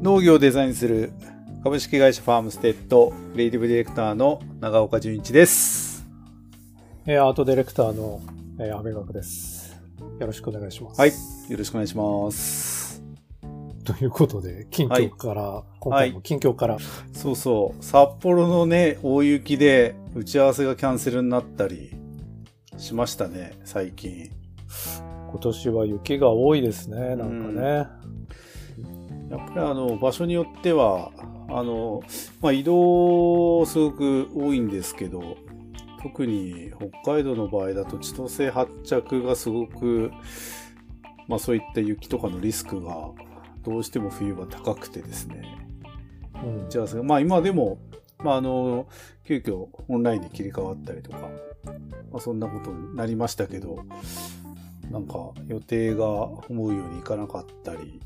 農業をデザインする株式会社ファームステッドクリエイティブディレクターの長岡純一です。えーアートディレクターの、えー、安倍学です。よろしくお願いします。はい。よろしくお願いします。ということで、近況から、今回も近況から、そうそう。札幌のね、大雪で打ち合わせがキャンセルになったりしましたね、最近。今年は雪が多いですね、なんかね。やっぱりあの、場所によっては、あの、まあ、移動すごく多いんですけど、特に北海道の場合だと千歳発着がすごく、まあそういった雪とかのリスクがどうしても冬は高くてですね。うん打ち合わせが、まあ今でも、まああの、急遽オンラインに切り替わったりとか、まあそんなことになりましたけど、なんか予定が思うようにいかなかったり、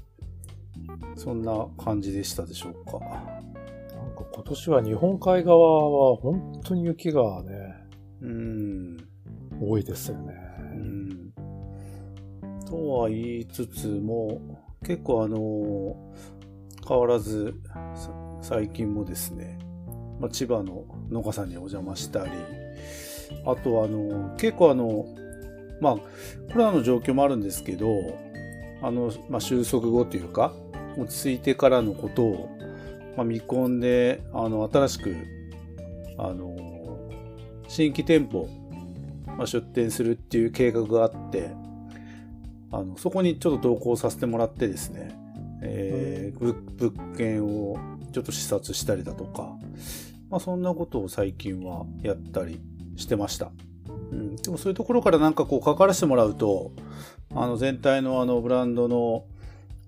そんな感じでしたでしょうか。なんか今年は日本海側は本当に雪がね、うん。多いですよね。うん。とは言いつつも、結構あの、変わらず、さ最近もですね、まあ、千葉の農家さんにお邪魔したり、あとはあの、結構あの、まあ、コロナの状況もあるんですけど、あの、まあ、収束後というか、落ち着いてからのことを、まあ、見込んで、あの、新しく、あの、新規店舗、まあ、出店するっていう計画があって、あの、そこにちょっと同行させてもらってですね、えーぶ物件をちょっと視察したりだとか、まあそんなことを最近はやったりしてました。うん、でもそういうところからなんかこう関わらせてもらうと、あの全体のあのブランドの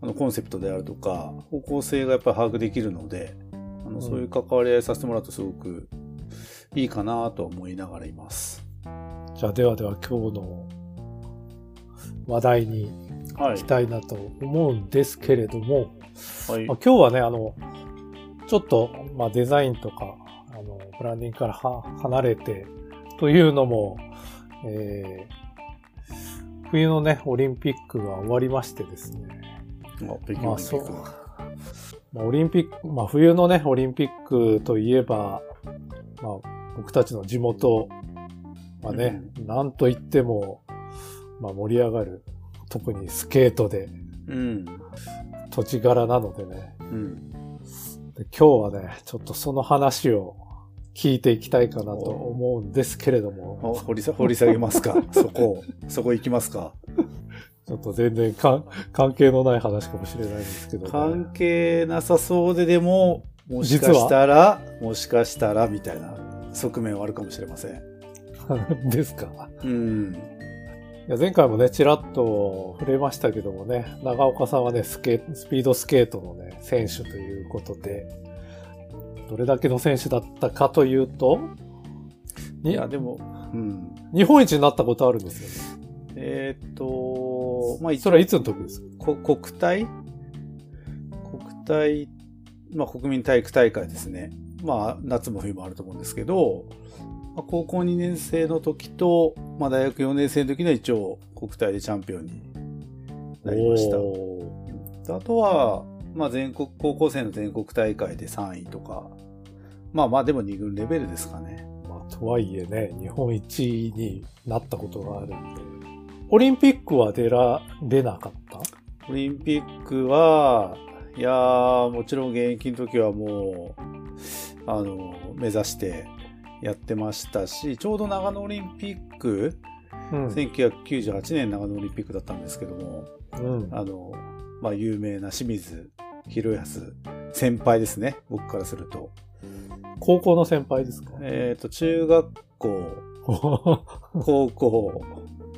あのコンセプトであるとか、方向性がやっぱり把握できるので、あのそういう関わり合いさせてもらうとすごくいいかなとは思いながらいます。じゃあではでは今日の話題には行きたいなと思うんですけれども、はいまあ、今日はね、あの、ちょっと、まあ、デザインとか、あの、ブランディングからは離れて、というのも、えー冬のね、オリンピックが終わりましてですね。あ北京オリンピック。まあ、オリンピック、まあ、冬のね、オリンピックといえば、まあ、僕たちの地元、まあね、なんといっても、まあ、盛り上がる、特にスケートで、うん。土地柄なのでね、うん。で今日はね、ちょっとその話を聞いていきたいかなと思うんですけれども、掘り下げますか。そこ、そこ行きますかちょっと全然関係のない話かもしれないんですけど、ね、関係なさそうででも、もしかしたら、もしかしたら、みたいな側面はあるかもしれません。ですか。うん。いや前回もね、ちらっと触れましたけどもね、長岡さんはね、スケスピードスケートのね、選手ということで、どれだけの選手だったかというと、にいや、でも、うん。日本一になったことあるんですよね。えーっと、まあ、一それはいつの時ですか？こ国体？国体、まあ、国民体育大会ですね。まあ、夏も冬もあると思うんですけど、まあ高校2年生の時と、まあ、大学4年生の時には一応国体でチャンピオンになりました。あとは、まあ、全国、高校生の全国大会で3位とか、まあまあでも2軍レベルですかね。まあ、とはいえね、日本一になったことがあるんで。オリンピックは出られなかった？オリンピックは、いやー、もちろん現役の時はもう、あの、目指してやってましたし、ちょうど長野オリンピック、うん。1998年長野オリンピックだったんですけども、うん。あの、まあ、有名な清水博康先輩ですね、僕からすると。高校の先輩ですか？えっ、と、中学校、高校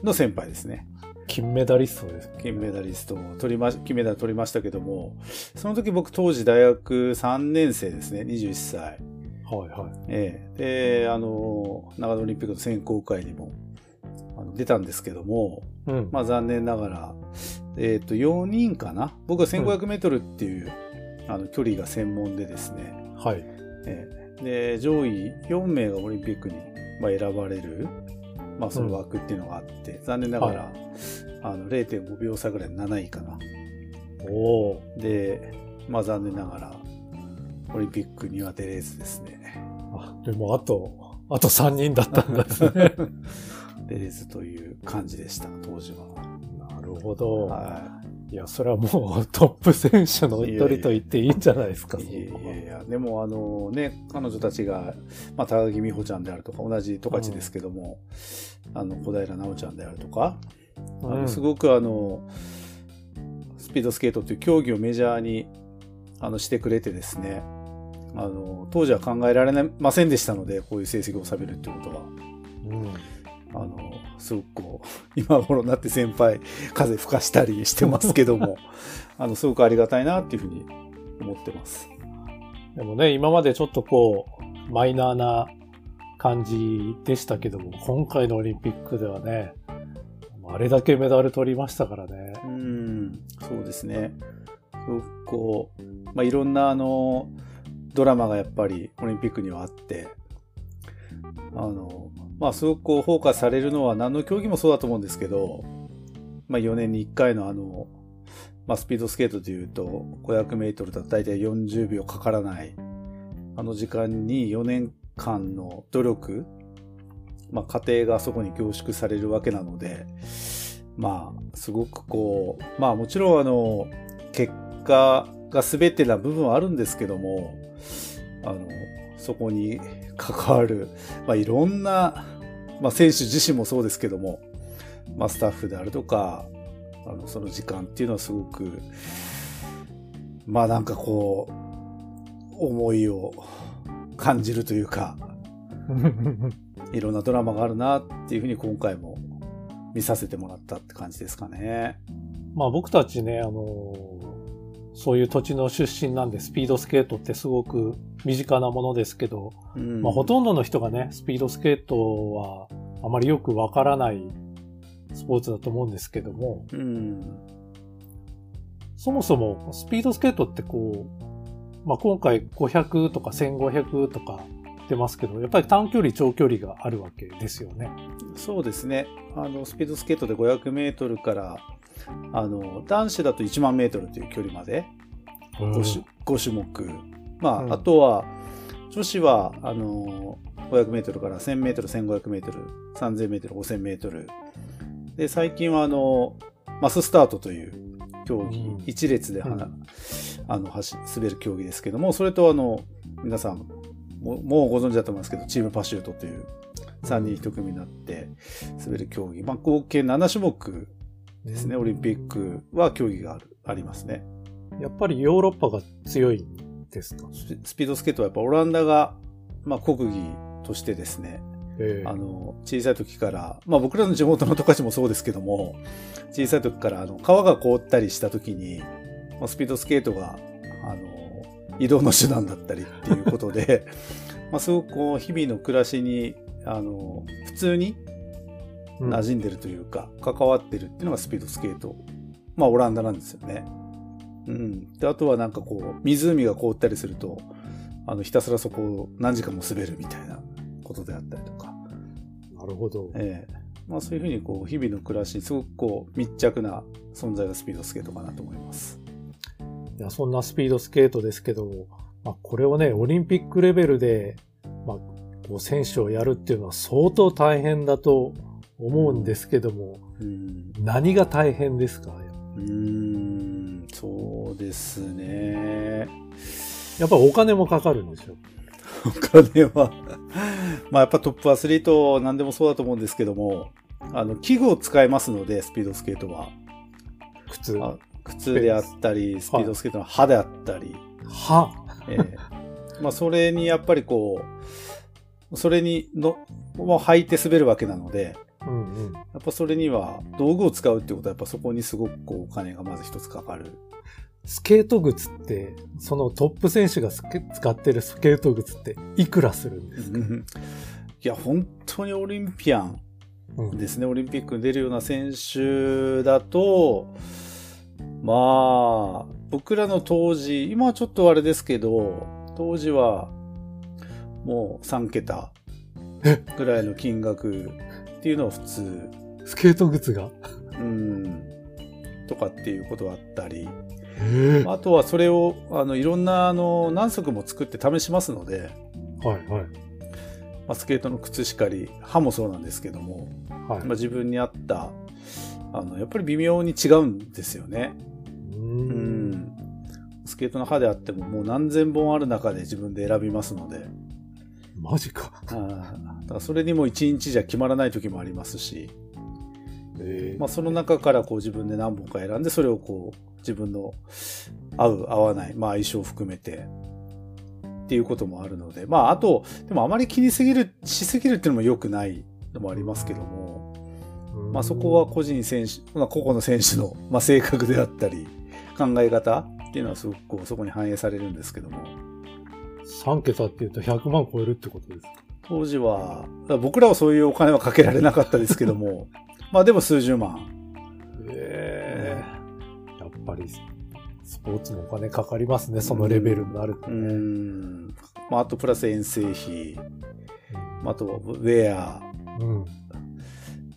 の先輩ですね。金メダリストです。金メダリストも取りまし、金メダル取りましたけども、その時僕当時大学3年生ですね、21歳。はいはい。ええで、あの、長野オリンピックの選考会にもあの出たんですけども、うん。まあ残念ながら、えっ、と、4人かな？僕は1500メートルっていう、あの距離が専門でですね、はい。ええで、上位4名がオリンピックに、まあ、選ばれる、まあ、その枠っていうのがあって、残念ながら、はあの0.5秒差ぐらい7位かな。おおで、まあ残念ながら、オリンピックには出れずですね。あ、でもあと、あと3人だったんですね。出れずという感じでした、当時は。なるほど。はいや、それはもう トップ選手の一人と言っていいんじゃないですか。い。いやいやいや、でもあのね、彼女たちが、まあ、高木美帆ちゃんであるとか、同じ十勝ですけども、あの、小平奈緒ちゃんであるとか、あうんのすごくあの、スピードスケートという競技をメジャーにあのしてくれてですね、あの、当時は考えられませんでしたので、こういう成績を収めるっていうことは。うんあの、すごくこう、今頃になって先輩、風吹かしたりしてますけども、あの、すごくありがたいなっていうふうに思ってます。でもね、今までちょっとこう、マイナーな感じでしたけども、今回のオリンピックではね、あれだけメダル取りましたからね。うん、そうですね。すごくこう、まあ、いろんなあの、ドラマがやっぱりオリンピックにはあって、あの、まあ、すごくこう、フォーカスされるのは何の競技もそうだと思うんですけど、まあ、4年に1回のあの、まあ、スピードスケートでいうと、500メートルだと大体40秒かからない、あの時間に4年間の努力、まあ、過程がそこに凝縮されるわけなので、まあ、すごくこう、まあもちろんあの、結果が全てな部分はあるんですけども、あの、そこに関わる、まあいろんな、まあ選手自身もそうですけども、まあスタッフであるとか、あの、その時間っていうのはすごく、まあなんかこう、思いを感じるというか、いろんなドラマがあるなっていうふうに今回も見させてもらったって感じですかね。まあ僕たちね、あのそういう土地の出身なんで、スピードスケートってすごく身近なものですけど、うんまあほとんどの人がね、スピードスケートはあまりよくわからないスポーツだと思うんですけども、うん。そもそもスピードスケートってこう、まあ今回500とか1500とか出ますけど、やっぱり短距離、長距離があるわけですよね。そうですね。あの、スピードスケートで500メートルから、あの、男子だと1万メートルという距離まで5種,、5種目。まあ、うんあとは、女子は、あの、500メートルから1000メートル、1500メートル、3000メートル、5000メートル。で、最近は、あの、マススタートという競技、うん一列でうんあの、走、滑る競技ですけども、それとあの、皆さん、ももうご存知だと思いますけど、チームパシュートという3人1組になって滑る競技。まあ、合計7種目ですね、オリンピックは競技がある、ありますね。やっぱりヨーロッパが強いんですか？スピードスケートはやっぱオランダが、まあ、国技としてですね、ええ。あの、小さい時から、まあ僕らの地元の十勝もそうですけども、小さい時からあの川が凍ったりした時に、まあ、スピードスケートが、あの、移動の手段だったりっていうことで、まあすごくこう日々の暮らしに、あの、普通にうん馴染んでるというか、関わってるっていうのがスピードスケート。まあオランダなんですよね。うん。で、あとはなんかこう、湖が凍ったりすると、あの、ひたすらそこを何時間も滑るみたいなことであったりとか。なるほど。ええまあそういうふうにこう日々の暮らしにすごくこう密着な存在がスピードスケートかなと思います。いや、そんなスピードスケートですけど、まあ、これをね、オリンピックレベルで、まあ、こう選手をやるっていうのは相当大変だと思うんですけども、うん。何が大変ですか？うーん、そうですね。やっぱりお金もかかるんですよ。お金は、まあやっぱトップアスリート何でもそうだと思うんですけども、あの、器具を使いますので、スピードスケートは。靴。あ靴であったり、スピードスケートの刃であったり、は？ええまあそれにやっぱりこう、それにの、もう履いて滑るわけなので、うんうん。やっぱそれには道具を使うってことはやっぱそこにすごくこうお金がまず一つかかる。スケート靴って、そのトップ選手が使ってるスケート靴っていくらするんですか、いや、本当にオリンピアンうんですね。オリンピックに出るような選手だと、まあ、僕らの当時、今はちょっとあれですけど、当時はもう3桁ぐらいの金額っていうのは普通、スケート靴が？うん、とかっていうことがあったり、えあとはそれを、あの、いろんな、あの、何足も作って試しますので、はいはい。まあ、スケートの靴しかり、刃もそうなんですけども、はい。まあ、自分に合った、あの、やっぱり微妙に違うんですよね。う。うんん。スケートの刃であってももう何千本ある中で自分で選びますので、マジか。だからそれにも一日じゃ決まらない時もありますし、ええまあ、その中からこう自分で何本か選んで、それをこう自分の合う合わない、まあ相性を含めて。っていうこともあるので、まああと、でもあまり気にすぎる、しすぎるっていうのも良くないのもありますけども、まあそこは個人選手、まあ個々の選手の、まあ、性格であったり、考え方っていうのはすごくこうそこに反映されるんですけども、3桁っていうと100万超えるってことですか？当時は、僕らはそういうお金はかけられなかったですけども、まあでも数十万。ええやっぱり、スポーツもお金かかりますね、そのレベルになるとうね。ん。まああとプラス遠征費、まああとウェア、うん。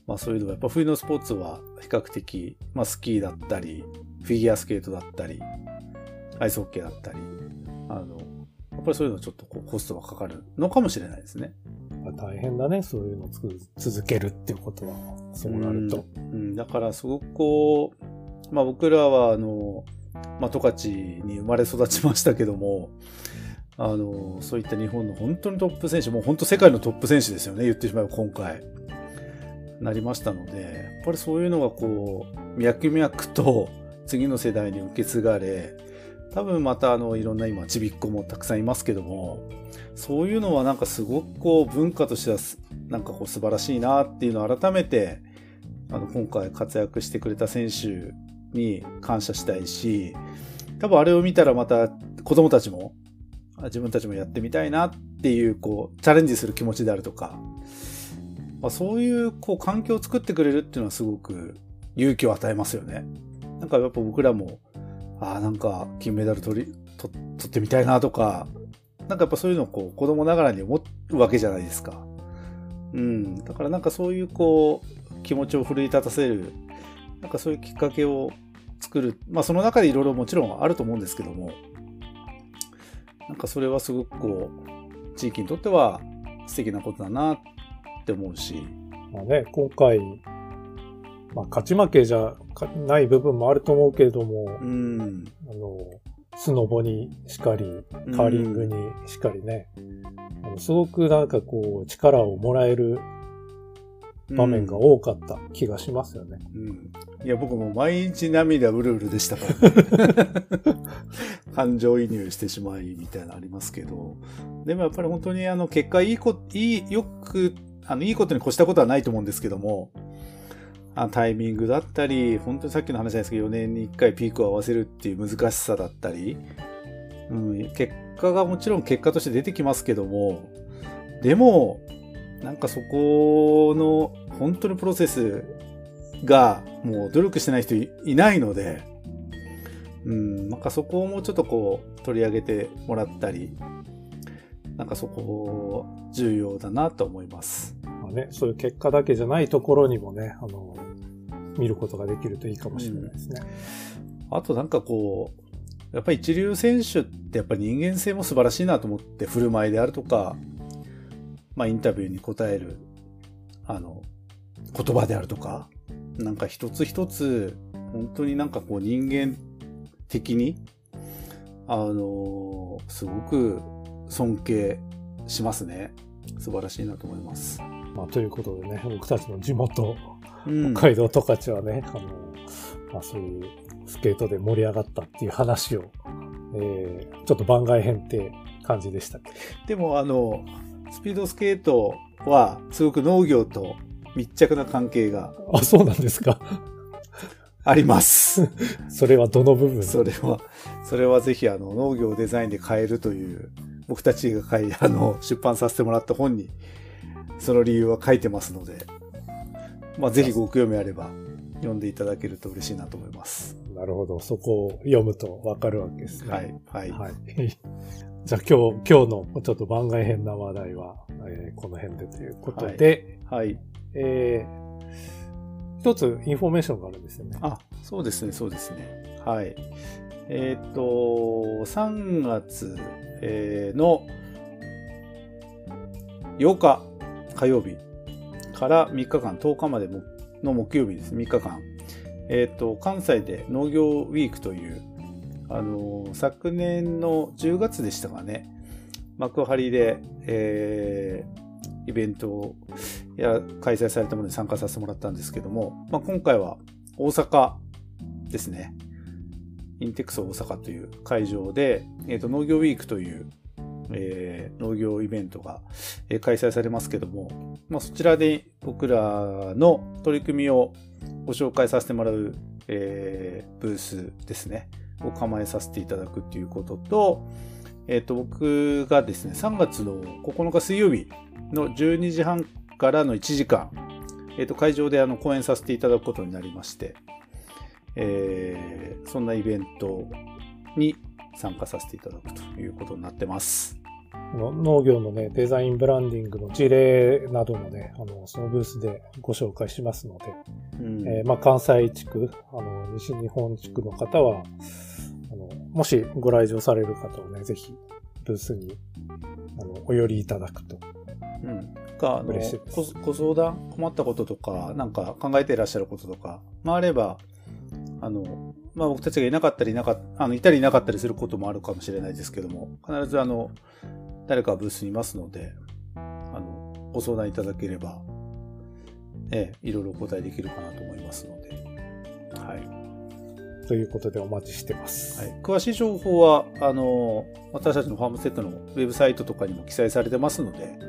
まあそういうのがやっぱ冬のスポーツは比較的、まあスキーだったり、フィギュアスケートだったり、アイスホッケーだったり、あの、やっぱりそういうのはちょっとこうコストがかかるのかもしれないですね。まあ大変だね、そういうのを続けるっていうことは、そうなると。うん、だからすごくこう、まあ僕らはあの、まあ十勝に生まれ育ちましたけども、あの、そういった日本の本当にトップ選手、もう本当世界のトップ選手ですよね、言ってしまえば今回。なりましたので、やっぱりそういうのがこう、脈々と次の世代に受け継がれ、多分またあの、いろんな今、ちびっ子もたくさんいますけども、そういうのはなんかすごくこう、文化としてはなんかこう素晴らしいなっていうのを改めて、あの、今回活躍してくれた選手に感謝したいし、多分あれを見たらまた子供たちも、自分たちもやってみたいなっていう、こう、チャレンジする気持ちであるとか、まあ、そういう、こう、環境を作ってくれるっていうのはすごく勇気を与えますよね。なんかやっぱ僕らも、ああ、なんか金メダル取り、取ってみたいなとか、なんかやっぱそういうのをこう、子供ながらに思うわけじゃないですか。うん。だからなんかそういうこう、気持ちを奮い立たせる、なんかそういうきっかけを作る。まあその中でいろいろもちろんあると思うんですけども、なんかそれはすごくこう、地域にとっては素敵なことだなって思うし、まあね、今回、まあ、勝ち負けじゃかない部分もあると思うけれども、うん。あの、スノボにしかり、カーリングにしかりね、あのすごくなんかこう、力をもらえる場面が多かった気がしますよね。うん。いや、僕も毎日涙うるうるでしたから、ね、感情移入してしまいみたいなのありますけど、でもやっぱり本当にあの、結果いいこ、いい、よく、あの、いいことに越したことはないと思うんですけども、タイミングだったり、本当にさっきの話なんですけど、4年に1回ピークを合わせるっていう難しさだったり、うん、結果がもちろん結果として出てきますけども、でも、なんかそこの本当にプロセスがもう努力してない人いいないので、うん、なんかそこをもうちょっとこう取り上げてもらったり、なんかそこ重要だなと思います。まあね、そういう結果だけじゃないところにもね、あの、見ることができるといいかもしれないですね。あとなんかこう、やっぱり一流選手ってやっぱり人間性も素晴らしいなと思って振る舞いであるとか、まあインタビューに答える、あの、言葉であるとか、なんか一つ一つ、本当になんかこう人間的に、あの、すごく尊敬しますね。素晴らしいなと思います。まあ、ということでね、僕たちの地元、うん北海道十勝はね、あの、まあそういうスケートで盛り上がったっていう話を、えー、ちょっと番外編って感じでした。でもあの、スピードスケートはすごく農業と密着な関係があ、そうなんですか。あります。それはどの部分？それは、それはぜひあの農業をデザインで変えるという、僕たちが書いあの出版させてもらった本に、その理由は書いてますので、まあぜひご興味あれば読んでいただけると嬉しいなと思います。なるほど。そこを読むとわかるわけですね。はい、はい。はい。じゃあ今日、今日のちょっと番外編な話題は、えーこの辺でということで、はい。えー一つインフォメーションがあるんですよね。あ、そうですね、そうですね。はい。えっ、と、3月、えーの8日火曜日から3日間、10日までの木曜日です、3日間。えっ、と、関西で農業ウィークという、あの昨年の10月でしたかね、幕張で、えーイベントをや開催されたものに参加させてもらったんですけども、まあ、今回は大阪ですね。インテックス大阪という会場で、えー、と農業ウィークという、えー農業イベントが、開催されますけども、まあ、そちらで僕らの取り組みをご紹介させてもらう、えーブースですね、を構えさせていただくということと、えっ、と、僕がですね、3月の9日水曜日の12時半からの1時間、えっ、と、会場であの講演させていただくことになりまして、えーそんなイベントに参加させていただくということになってます。の農業のね、デザインブランディングの事例などもね、あの、そのブースでご紹介しますので、うんえーまあ、関西地区、あの、西日本地区の方は、あの、もしご来場される方はね、ぜひ、ブースに、あの、お寄りいただくと。うん。か、あの嬉しいご、ご相談、困ったこととか、なんか考えていらっしゃることとか、まあ、あれば、あの、まあ、僕たちがいなかったりいなかっあの、いたりいなかったりすることもあるかもしれないですけども、必ずあの、誰かブースにいますので、あの、ご相談いただければ、ええ、いろいろお答えできるかなと思いますので、はい。ということでお待ちしてます。はい、詳しい情報は、あの、私たちのファームセットのウェブサイトとかにも記載されてますので、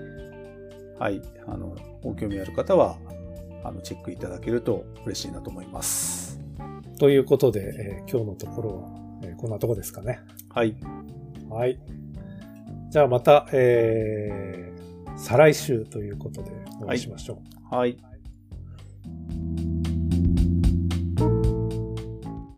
はい、あの、ご興味ある方は、あの、チェックいただけると嬉しいなと思います。ということで、えー今日のところは、えーこんなとこですかね。はい、はい。じゃあまた、えー再来週ということでお会いしましょう。はい。